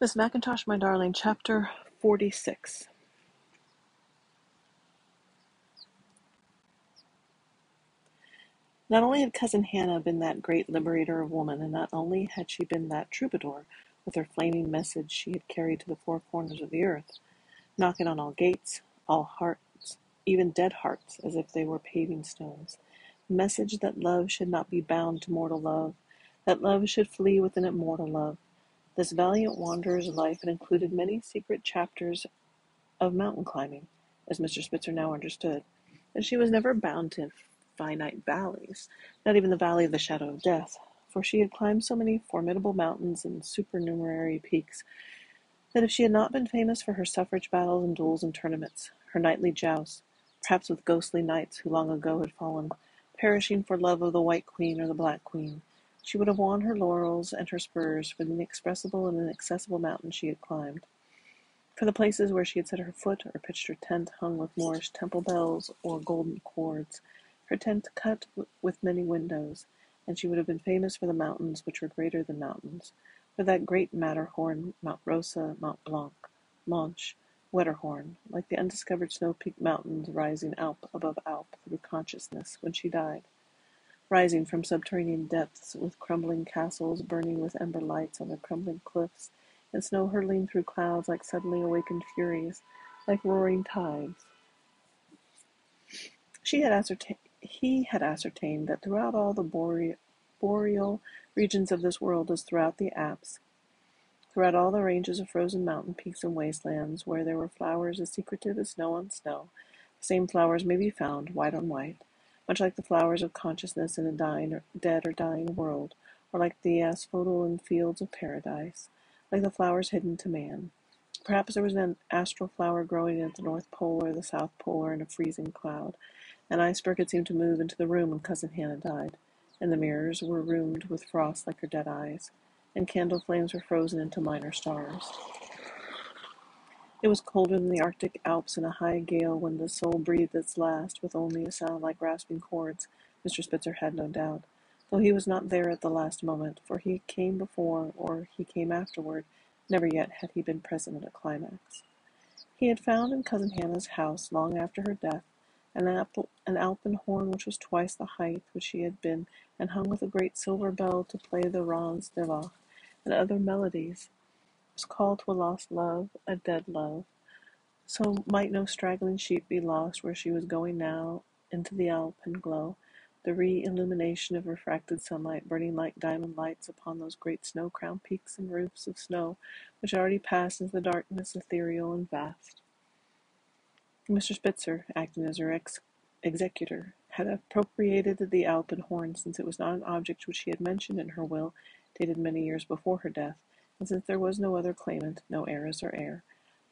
Miss MacIntosh, my darling, chapter 46. Not only had Cousin Hannah been that great liberator of woman, and not only had she been that troubadour with her flaming message she had carried to the four corners of the earth, knocking on all gates, all hearts, even dead hearts, as if they were paving stones. Message that love should not be bound to mortal love, that love should flee within immortal love. This valiant wanderer's life had included many secret chapters of mountain climbing, as Mr. Spitzer now understood, and she was never bound to finite valleys, not even the valley of the shadow of death, for she had climbed so many formidable mountains and supernumerary peaks that if she had not been famous for her suffrage battles and duels and tournaments, her knightly jousts, perhaps with ghostly knights who long ago had fallen, perishing for love of the White Queen or the Black Queen, she would have won her laurels and her spurs for the inexpressible and inaccessible mountains she had climbed. For the places where she had set her foot or pitched her tent hung with Moorish temple bells or golden cords, her tent cut with many windows, and she would have been famous for the mountains which were greater than mountains, for that great Matterhorn, Mount Rosa, Mount Blanc, Mönch, Wetterhorn, like the undiscovered snow-peaked mountains rising Alp above Alp through consciousness when she died, rising from subterranean depths with crumbling castles burning with ember lights on their crumbling cliffs, and snow hurtling through clouds like suddenly awakened furies, like roaring tides. She had ascertained, he had ascertained that throughout all the boreal, boreal regions of this world, as throughout the Alps, throughout all the ranges of frozen mountain peaks and wastelands, where there were flowers as secretive as snow on snow, the same flowers may be found, white on white, like the flowers of consciousness in a dying dead or dying world, or like the asphodel in fields of paradise, like the flowers hidden to man. Perhaps there was an astral flower growing at the North Pole or the South Pole or in a freezing cloud. An iceberg had seemed to move into the room when Cousin Hannah died, and the mirrors were rheumed with frost like her dead eyes, and candle flames were frozen into minor stars. It was colder than the Arctic Alps in a high gale when the soul breathed its last with only a sound like rasping cords, Mr. Spitzer had no doubt, though he was not there at the last moment, for he came before or he came afterward, never yet had he been present at a climax. He had found in Cousin Hannah's house, long after her death, an, apple, an alpenhorn which was twice the height which she had been, and hung with a great silver bell to play the Ranz des Vaches and other melodies. Was called to a lost love, a dead love. So might no straggling sheep be lost where she was going now into the alpine glow, the re-illumination of refracted sunlight burning like diamond lights upon those great snow-crowned peaks and roofs of snow which already passed into the darkness ethereal and vast. Mr. Spitzer, acting as her ex- executor, had appropriated the alpenhorn since it was not an object which she had mentioned in her will dated many years before her death, and since there was no other claimant, no heiress or heir,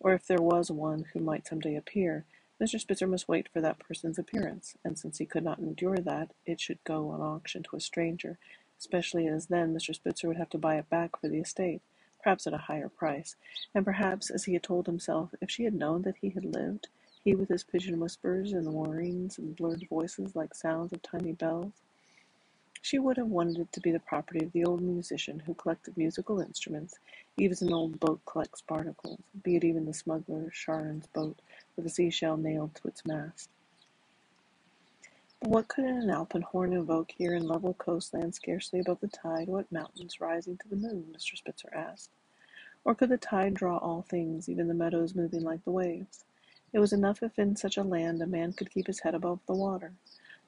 or if there was one who might some day appear, Mr. Spitzer must wait for that person's appearance, and since he could not endure that it should go on auction to a stranger, especially as then Mr. Spitzer would have to buy it back for the estate, perhaps at a higher price, and perhaps, as he had told himself, if she had known that he had lived, he with his pigeon whispers and whirrings and blurred voices like sounds of tiny bells, she would have wanted it to be the property of the old musician who collected musical instruments, even as an old boat collects barnacles, be it even the smuggler Charon's boat with a seashell nailed to its mast. But what could an alpenhorn evoke here in level coastland scarcely above the tide? What mountains rising to the moon? Mr. Spitzer asked. Or could the tide draw all things, even the meadows moving like the waves? It was enough if in such a land a man could keep his head above the water.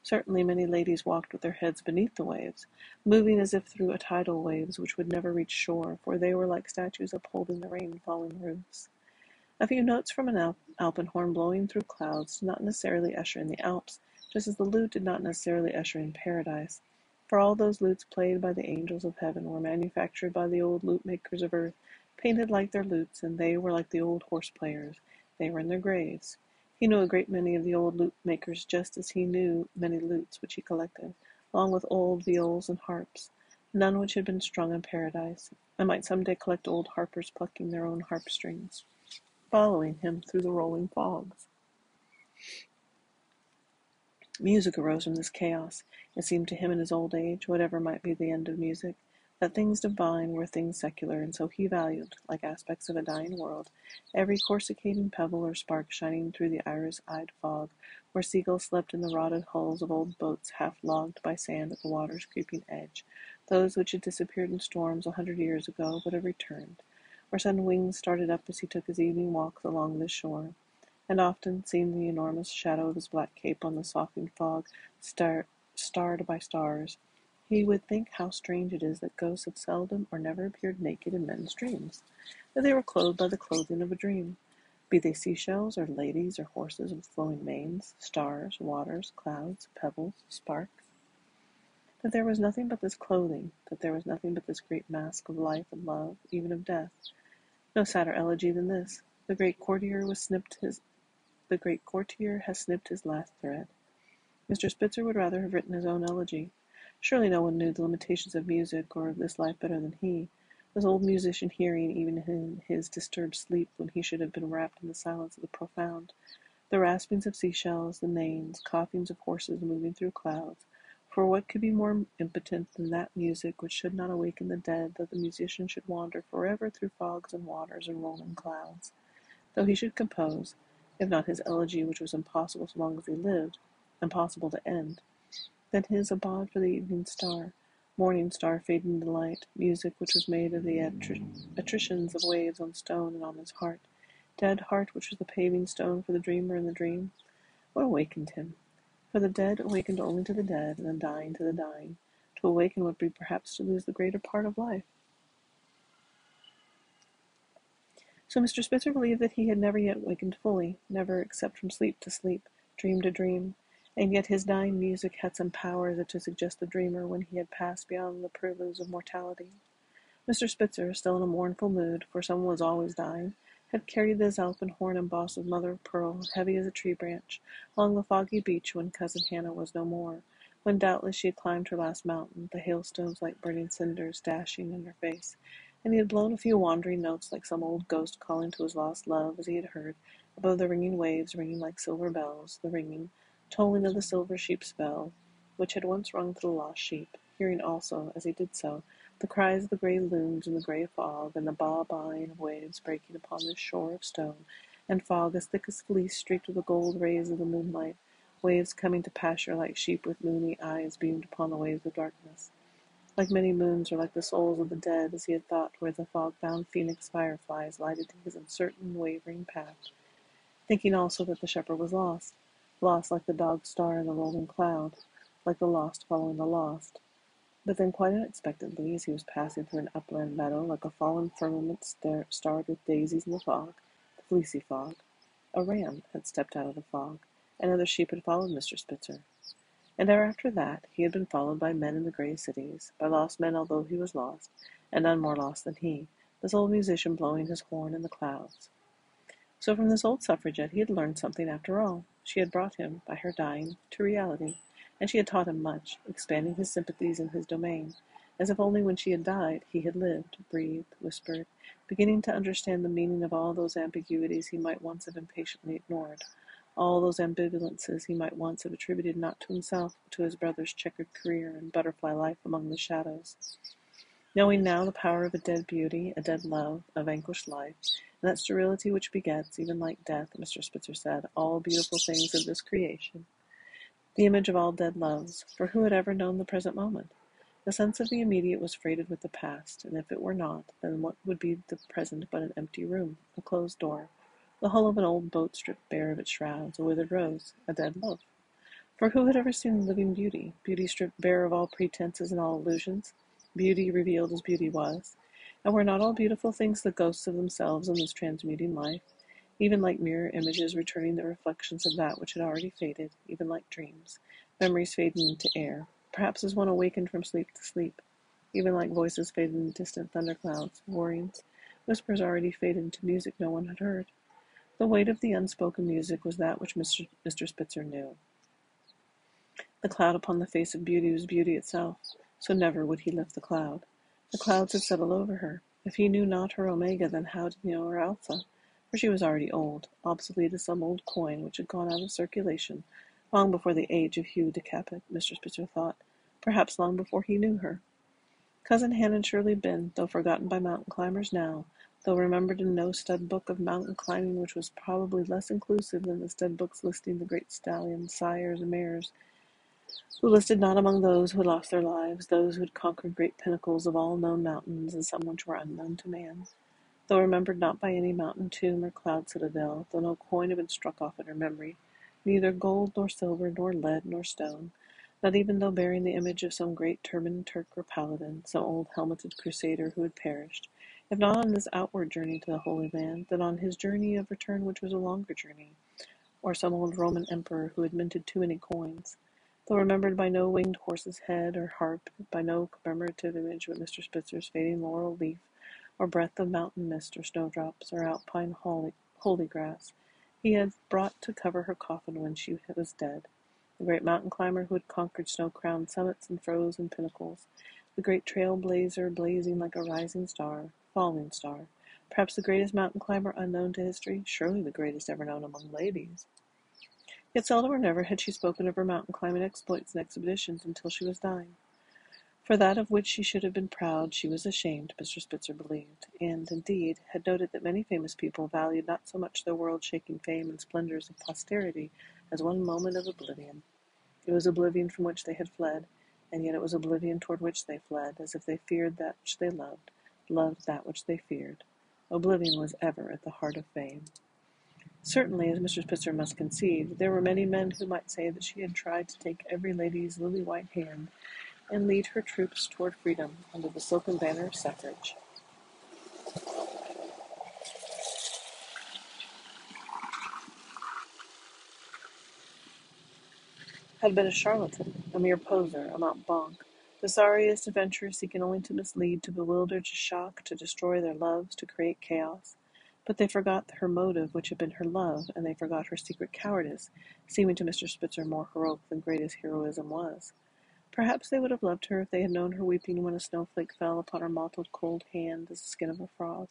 Certainly many ladies walked with their heads beneath the waves, moving as if through a tidal waves which would never reach shore, for they were like statues upholding the rain-falling roofs. A few notes from an Alp- alpenhorn blowing through clouds did not necessarily usher in the Alps, just as the lute did not necessarily usher in paradise. For all those lutes played by the angels of heaven were manufactured by the old lute makers of earth, painted like their lutes, and they were like the old horse players. They were in their graves. He knew a great many of the old lute makers just as he knew many lutes which he collected, along with old viols and harps, none which had been strung in paradise, and might some day collect old harpers plucking their own harp strings, following him through the rolling fogs. Music arose from this chaos. It seemed to him in his old age, whatever might be the end of music, that things divine were things secular, and so he valued, like aspects of a dying world, every coruscating pebble or spark shining through the iris-eyed fog, where seagulls slept in the rotted hulls of old boats half logged by sand at the water's creeping edge, those which had disappeared in storms a hundred years ago but have returned, where sudden wings started up as he took his evening walks along this shore, and often, seeing the enormous shadow of his black cape on the softening fog, star- starred by stars, he would think how strange it is that ghosts have seldom or never appeared naked in men's dreams, that they were clothed by the clothing of a dream, be they seashells, or ladies, or horses with flowing manes, stars, waters, clouds, pebbles, sparks. That there was nothing but this clothing, that there was nothing but this great mask of life and love, even of death. No sadder elegy than this. The great courtier was snipped his the great courtier has snipped his last thread. Mr. Spitzer would rather have written his own elegy. Surely no one knew the limitations of music or of this life better than he, this old musician hearing even in his disturbed sleep when he should have been wrapped in the silence of the profound, the raspings of seashells, the neighings, coughings of horses moving through clouds, for what could be more impotent than that music which should not awaken the dead, that the musician should wander forever through fogs and waters and rolling clouds, though he should compose, if not his elegy which was impossible so long as he lived, impossible to end, then his abode for the evening star, morning star fading into light, music which was made of the attritions of waves on stone and on his heart, dead heart which was the paving stone for the dreamer in the dream. What awakened him? For the dead awakened only to the dead, and the dying to the dying. To awaken would be perhaps to lose the greater part of life. So Mr. Spitzer believed that he had never yet wakened fully, never except from sleep to sleep, dream to dream, and yet his dying music had some power to suggest the dreamer when he had passed beyond the purlieus of mortality. Mr. Spitzer, still in a mournful mood, for someone was always dying, had carried the Alpenhorn embossed with mother of pearl, heavy as a tree branch, along the foggy beach when Cousin Hannah was no more, when doubtless she had climbed her last mountain, the hailstones like burning cinders dashing in her face, and he had blown a few wandering notes like some old ghost calling to his lost love as he had heard, above the ringing waves ringing like silver bells, the ringing, tolling of the silver sheep's bell, which had once rung to the lost sheep, hearing also, as he did so, the cries of the grey loons in the grey fog, and the ba-baing of waves breaking upon this shore of stone, and fog as thick as fleece streaked with the gold rays of the moonlight, waves coming to pasture like sheep with moony eyes beamed upon the waves of darkness. Like many moons, or like the souls of the dead, as he had thought where the fog-bound phoenix fireflies lighted his uncertain, wavering path, thinking also that the shepherd was lost, lost like the dog star in the rolling cloud, like the lost following the lost. But then, quite unexpectedly, as he was passing through an upland meadow, like a fallen firmament star- starred with daisies in the fog, the fleecy fog, a ram had stepped out of the fog, and other sheep had followed Mr. Spitzer. And ever after that, he had been followed by men in the grey cities, by lost men although he was lost, and none more lost than he, this old musician blowing his horn in the clouds. So from this old suffragette he had learned something after all. She had brought him, by her dying, to reality, and she had taught him much, expanding his sympathies in his domain, as if only when she had died he had lived, breathed, whispered, beginning to understand the meaning of all those ambiguities he might once have impatiently ignored, all those ambivalences he might once have attributed not to himself but to his brother's checkered career and butterfly life among the shadows. Knowing now the power of a dead beauty, a dead love, a vanquished life, and that sterility which begets, even like death, Mr. Spitzer said, all beautiful things of this creation. The image of all dead loves, for who had ever known the present moment? The sense of the immediate was freighted with the past, and if it were not, then what would be the present but an empty room, a closed door, the hull of an old boat stripped bare of its shrouds, a withered rose, a dead love? For who had ever seen living beauty, beauty stripped bare of all pretenses and all illusions, beauty revealed as beauty was, and were not all beautiful things the ghosts of themselves in this transmuting life, even like mirror images returning the reflections of that which had already faded, even like dreams, memories fading into air, perhaps as one awakened from sleep to sleep, even like voices faded in distant thunderclouds, warnings, whispers already faded into music no one had heard. The weight of the unspoken music was that which Mr. Mr. Spitzer knew. The cloud upon the face of beauty was beauty itself, so never would he lift the cloud. The clouds had settled over her. If he knew not her Omega, then how did he know her Alpha? For she was already old, obsolete as some old coin which had gone out of circulation long before the age of Hugh de Capet, Mr. Spitzer thought, perhaps long before he knew her. Cousin Hannah had surely been, though forgotten by mountain climbers now, though remembered in no stud book of mountain climbing which was probably less inclusive than the stud books listing the great stallions, sires, and mares, who listed not among those who had lost their lives those who had conquered great pinnacles of all known mountains and some which were unknown to man. Though remembered not by any mountain tomb or cloud citadel, though no coin had been struck off in her memory, neither gold nor silver nor lead nor stone, not even though bearing the image of some great turbaned Turk or paladin, some old helmeted crusader who had perished, if not on this outward journey to the Holy Land, then on his journey of return which was a longer journey, or some old Roman emperor who had minted too many coins. Though remembered by no winged horse's head or harp, by no commemorative image but Mr. Spitzer's fading laurel leaf, or breath of mountain mist or snowdrops, or alpine holy, holy grass, he had brought to cover her coffin when she was dead the great mountain climber who had conquered snow-crowned summits and frozen pinnacles, the great trail-blazer blazing like a rising star, falling star, perhaps the greatest mountain climber unknown to history, surely the greatest ever known among ladies. Yet seldom or never had she spoken of her mountain climbing exploits and expeditions until she was dying. For that of which she should have been proud she was ashamed, Mr. Spitzer believed, and, indeed, had noted that many famous people valued not so much their world-shaking fame and splendors of posterity as one moment of oblivion. It was oblivion from which they had fled, and yet it was oblivion toward which they fled, as if they feared that which they loved, loved that which they feared. Oblivion was ever at the heart of fame. Certainly, as Mr. Spitzer must concede, there were many men who might say that she had tried to take every lady's lily-white hand and lead her troops toward freedom under the silken banner of suffrage. had been a charlatan, a mere poser, a mountebank, the sorriest adventurer seeking only to mislead, to bewilder, to shock, to destroy their loves, to create chaos. But they forgot her motive, which had been her love, and they forgot her secret cowardice, seeming to Mr. Spitzer more heroic than greatest heroism was. Perhaps they would have loved her if they had known her weeping when a snowflake fell upon her mottled cold hand as the skin of a frog.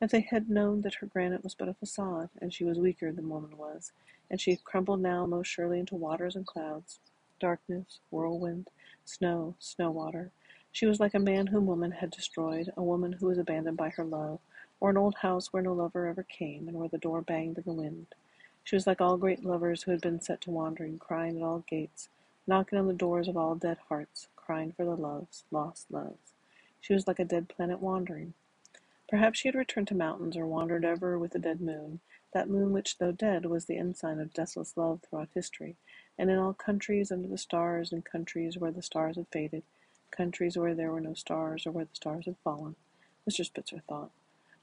If they had known that her granite was but a facade, and she was weaker than woman was, and she had crumbled now most surely into waters and clouds, darkness, whirlwind, snow, snow water, she was like a man whom woman had destroyed, a woman who was abandoned by her love, or an old house where no lover ever came, and where the door banged in the wind. She was like all great lovers who had been set to wandering, crying at all gates, knocking on the doors of all dead hearts, crying for the loves, lost loves. She was like a dead planet wandering, Perhaps she had returned to mountains, or wandered ever with the dead moon, that moon which, though dead, was the ensign of deathless love throughout history, and in all countries under the stars, and countries where the stars had faded, countries where there were no stars, or where the stars had fallen, Mr. Spitzer thought.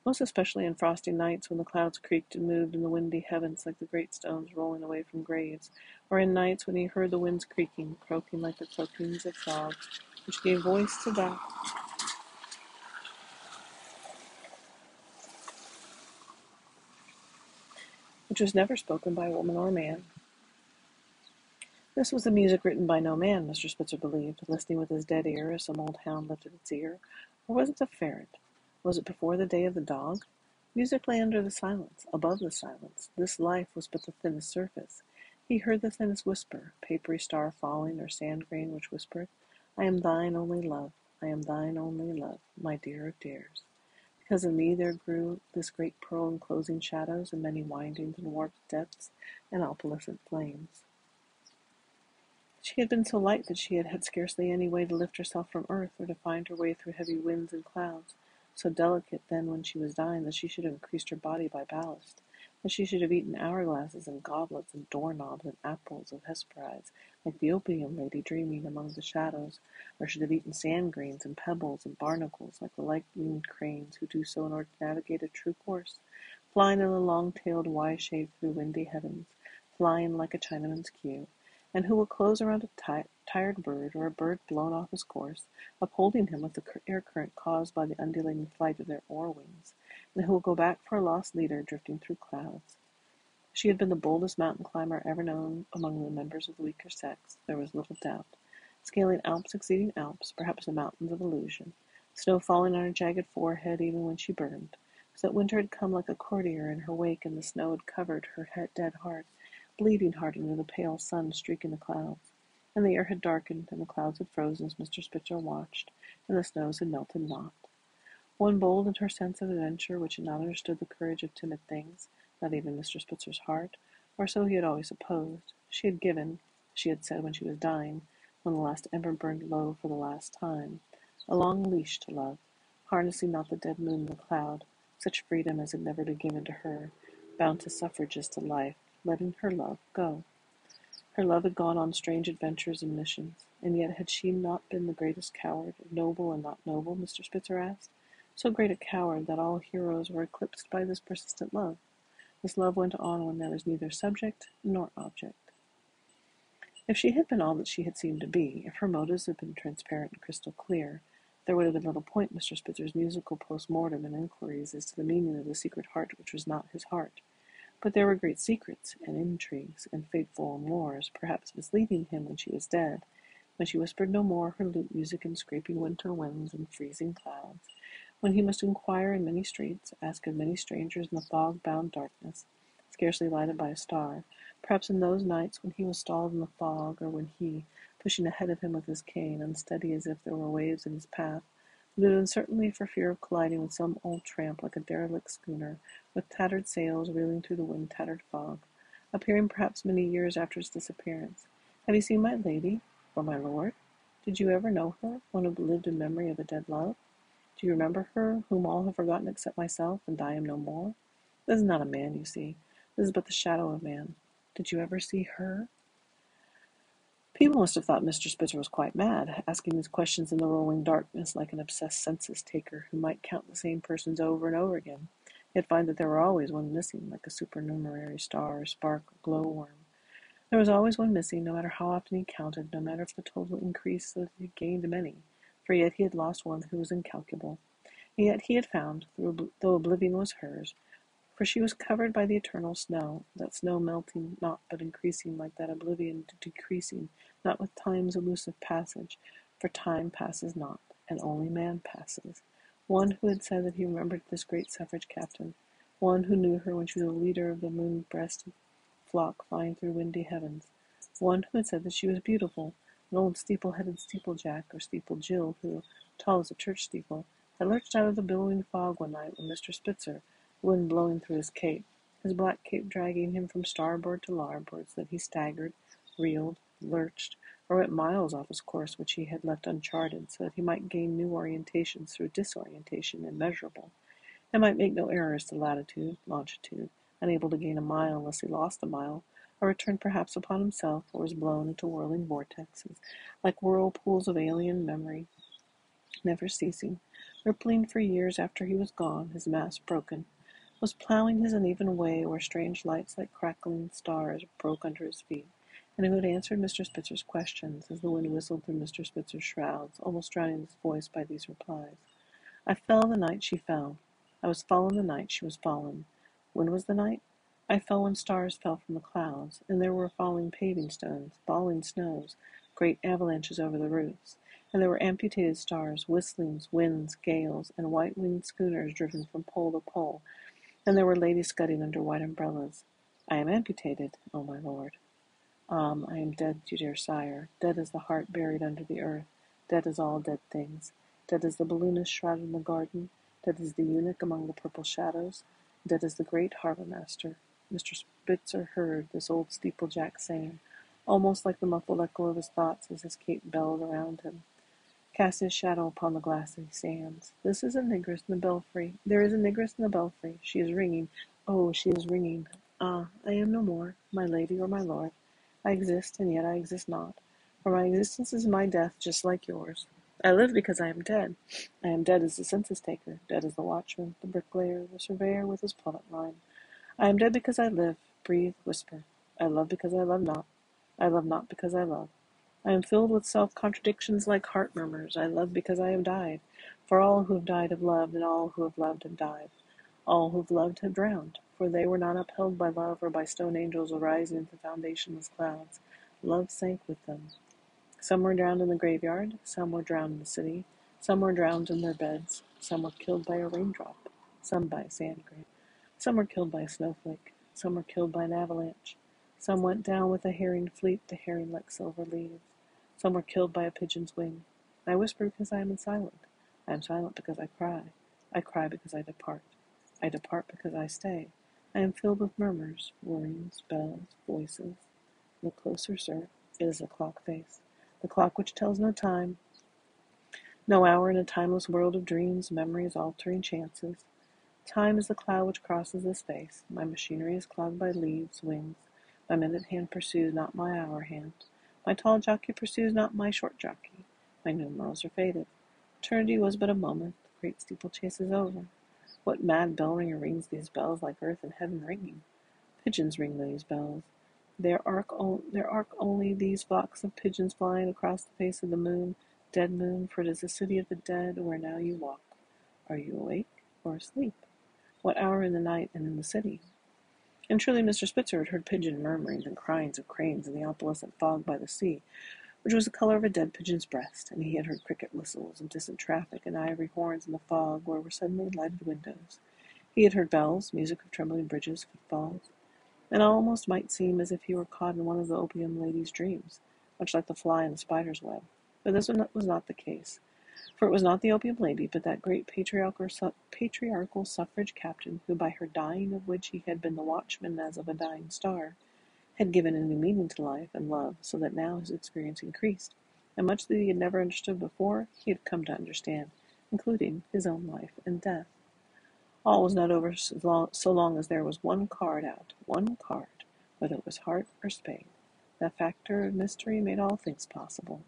Most especially in frosty nights when the clouds creaked and moved in the windy heavens like the great stones rolling away from graves, or in nights when he heard the winds creaking, croaking like the croakings of frogs, which gave voice to that which was never spoken by woman or man. This was the music written by no man, Mr. Spitzer believed, listening with his dead ear as some old hound lifted its ear. Or was it the ferret? Was it before the day of the dog? Music lay under the silence, above the silence. This life was but the thinnest surface. He heard the thinnest whisper, papery star falling, or sand grain which whispered, I am thine only love, I am thine only love, my dear of dears. Because in me there grew this great pearl enclosing shadows and many windings and warped depths and opalescent flames. She had been so light that she had had scarcely any way to lift herself from earth or to find her way through heavy winds and clouds, so delicate then when she was dying that she should have increased her body by ballast that she should have eaten hourglasses and goblets and doorknobs and apples of Hesperides, like the opium lady dreaming among the shadows, or should have eaten sand grains and pebbles and barnacles, like the light-winged cranes who do so in order to navigate a true course, flying in a long-tailed Y shape through windy heavens, flying like a Chinaman's queue, and who will close around a tired bird or a bird blown off his course, upholding him with the air current caused by the undulating flight of their oar wings and who will go back for a lost leader drifting through clouds. She had been the boldest mountain climber ever known among the members of the weaker sex, there was little doubt. Scaling Alps exceeding Alps, perhaps the mountains of illusion, snow falling on her jagged forehead even when she burned, so that winter had come like a courtier in her wake and the snow had covered her dead heart, bleeding heart under the pale sun streaking the clouds. and the air had darkened, and the clouds had frozen as Mr. Spitzer watched, and the snows had melted not. One bold in her sense of adventure, which had not understood the courage of timid things, not even Mr. Spitzer's heart, or so he had always supposed, she had given, she had said when she was dying, when the last ember burned low for the last time, a long leash to love, harnessing not the dead moon in the cloud, such freedom as had never been given to her, bound to suffrages to life, letting her love go. Her love had gone on strange adventures and missions, and yet had she not been the greatest coward, noble and not noble, Mr. Spitzer asked? So great a coward that all heroes were eclipsed by this persistent love. This love went on when there was neither subject nor object. If she had been all that she had seemed to be, if her motives had been transparent and crystal clear, there would have been little point in Mr. Spitzer's musical post mortem and inquiries as to the meaning of the secret heart which was not his heart. But there were great secrets, and intrigues, and fateful amours, perhaps misleading him when she was dead, when she whispered no more her lute music in scraping winter winds and freezing clouds, when he must inquire in many streets, ask of many strangers in the fog-bound darkness, scarcely lighted by a star, perhaps in those nights when he was stalled in the fog, or when he, pushing ahead of him with his cane, unsteady as if there were waves in his path, lived uncertainly for fear of colliding with some old tramp like a derelict schooner, with tattered sails reeling through the wind-tattered fog, appearing perhaps many years after its disappearance. Have you seen my lady, or my lord? Did you ever know her, one who lived in memory of a dead love? Do you remember her, whom all have forgotten except myself, and I am no more? This is not a man, you see. This is but the shadow of man. Did you ever see her? People must have thought Mr. Spitzer was quite mad, asking these questions in the rolling darkness like an obsessed census taker who might count the same persons over and over again, yet find that there were always one missing, like a supernumerary star or spark or glowworm. There was always one missing, no matter how often he counted, no matter if the total increased so that he gained many, for yet he had lost one who was incalculable. And yet he had found, though oblivion was hers, for she was covered by the eternal snow, that snow melting not but increasing like that oblivion decreasing not with time's elusive passage, for time passes not, and only man passes. One who had said that he remembered this great suffrage captain, one who knew her when she was a leader of the moon-breasted flock flying through windy heavens, one who had said that she was beautiful, an old steeple-headed steeplejack or steeple Jill who, tall as a church steeple, had lurched out of the billowing fog one night when Mr. Spitzer, wind blowing through his cape, his black cape dragging him from starboard to larboard so that he staggered, reeled, lurched, or went miles off his course which he had left uncharted so that he might gain new orientations through disorientation immeasurable, and might make no error as to latitude, longitude, unable to gain a mile unless he lost a mile, or returned perhaps upon himself, or was blown into whirling vortexes, like whirlpools of alien memory, never ceasing, rippling for years after he was gone, his mast broken, was plowing his uneven way where strange lights like crackling stars broke under his feet, and who had answered Mr. Spitzer's questions as the wind whistled through Mr. Spitzer's shrouds, almost drowning his voice by these replies. I fell the night she fell. I was fallen the night she was fallen. When was the night? I fell when stars fell from the clouds, and there were falling paving stones, falling snows, great avalanches over the roofs, and there were amputated stars, whistlings, winds, gales, and white-winged schooners driven from pole to pole, and there were ladies scudding under white umbrellas. I am amputated, O oh my lord. Um, I am dead, dear sire, dead as the heart buried under the earth, dead as all dead things, dead as the balloonist shrouded in the garden, dead as the eunuch among the purple shadows, dead as the great harbour master. Mr. Spitzer heard this old steeplejack saying, almost like the muffled echo of his thoughts as his cape bellowed around him cast his shadow upon the glassy sands. This is a negress in the belfry. There is a negress in the belfry. She is ringing. Oh, she is ringing. Ah, I am no more, my lady or my lord. I exist, and yet I exist not. For my existence is my death, just like yours. I live because I am dead. I am dead as the census taker, dead as the watchman, the bricklayer, the surveyor with his plummet line. I am dead because I live, breathe, whisper. I love because I love not. I love not because I love. I am filled with self-contradictions like heart murmurs. I love because I have died. For all who have died have loved, and all who have loved have died. All who have loved have drowned, for they were not upheld by love or by stone angels arising into foundationless clouds. Love sank with them. Some were drowned in the graveyard, some were drowned in the city, some were drowned in their beds, some were killed by a raindrop, some by a sand grain, some were killed by a snowflake, some were killed by an avalanche, some went down with a herring fleet, the herring like silver leaves. Some were killed by a pigeon's wing. I whisper because I am silent. I am silent because I cry. I cry because I depart. I depart because I stay. I am filled with murmurs, worries, bells, voices. Look closer, sir. It is a clock face. The clock which tells no time, no hour in a timeless world of dreams, memories, altering chances. Time is the cloud which crosses the space. My machinery is clogged by leaves, wings. My minute hand pursues not my hour hand. My tall jockey pursues not my short jockey. My numerals are faded. Eternity was but a moment. The great steeplechase is over. What mad bell ringer rings these bells like earth and heaven ringing? Pigeons ring these bells. There arc, there arc only these flocks of pigeons flying across the face of the moon, dead moon, for it is the city of the dead where now you walk. Are you awake or asleep? What hour in the night and in the city? And truly Mr. Spitzer had heard pigeon murmurings and cryings of cranes in the opalescent fog by the sea, which was the color of a dead pigeon's breast, and he had heard cricket whistles and distant traffic and ivory horns in the fog where were suddenly lighted windows. He had heard bells, music of trembling bridges, footfalls, and almost might seem as if he were caught in one of the opium lady's dreams, much like the fly in the spider's web. But this was not the case. For it was not the opium lady, but that great patriarchal, patriarchal suffrage captain who, by her dying of which he had been the watchman as of a dying star, had given a new meaning to life and love, so that now his experience increased, and much that he had never understood before, he had come to understand, including his own life and death. All was not over so long, so long as there was one card out, one card, whether it was heart or spade. That factor of mystery made all things possible.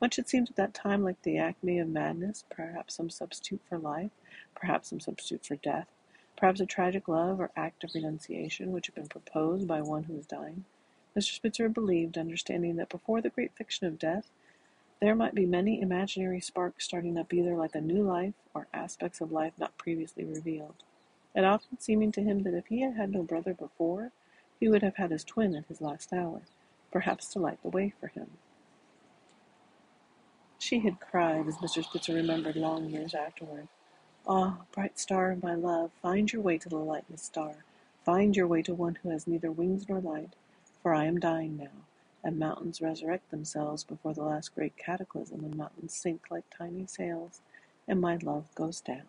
Much it seemed at that time like the acme of madness, perhaps some substitute for life, perhaps some substitute for death, perhaps a tragic love or act of renunciation which had been proposed by one who was dying. Mr. Spitzer believed, understanding that before the great fiction of death, there might be many imaginary sparks starting up either like a new life or aspects of life not previously revealed. It often seeming to him that if he had had no brother before, he would have had his twin at his last hour, perhaps to light the way for him. She had cried, as Mr. Spitzer remembered long years afterward. Ah, bright star of my love, find your way to the lightless star. Find your way to one who has neither wings nor light. For I am dying now, and mountains resurrect themselves before the last great cataclysm, and mountains sink like tiny sails, and my love goes down.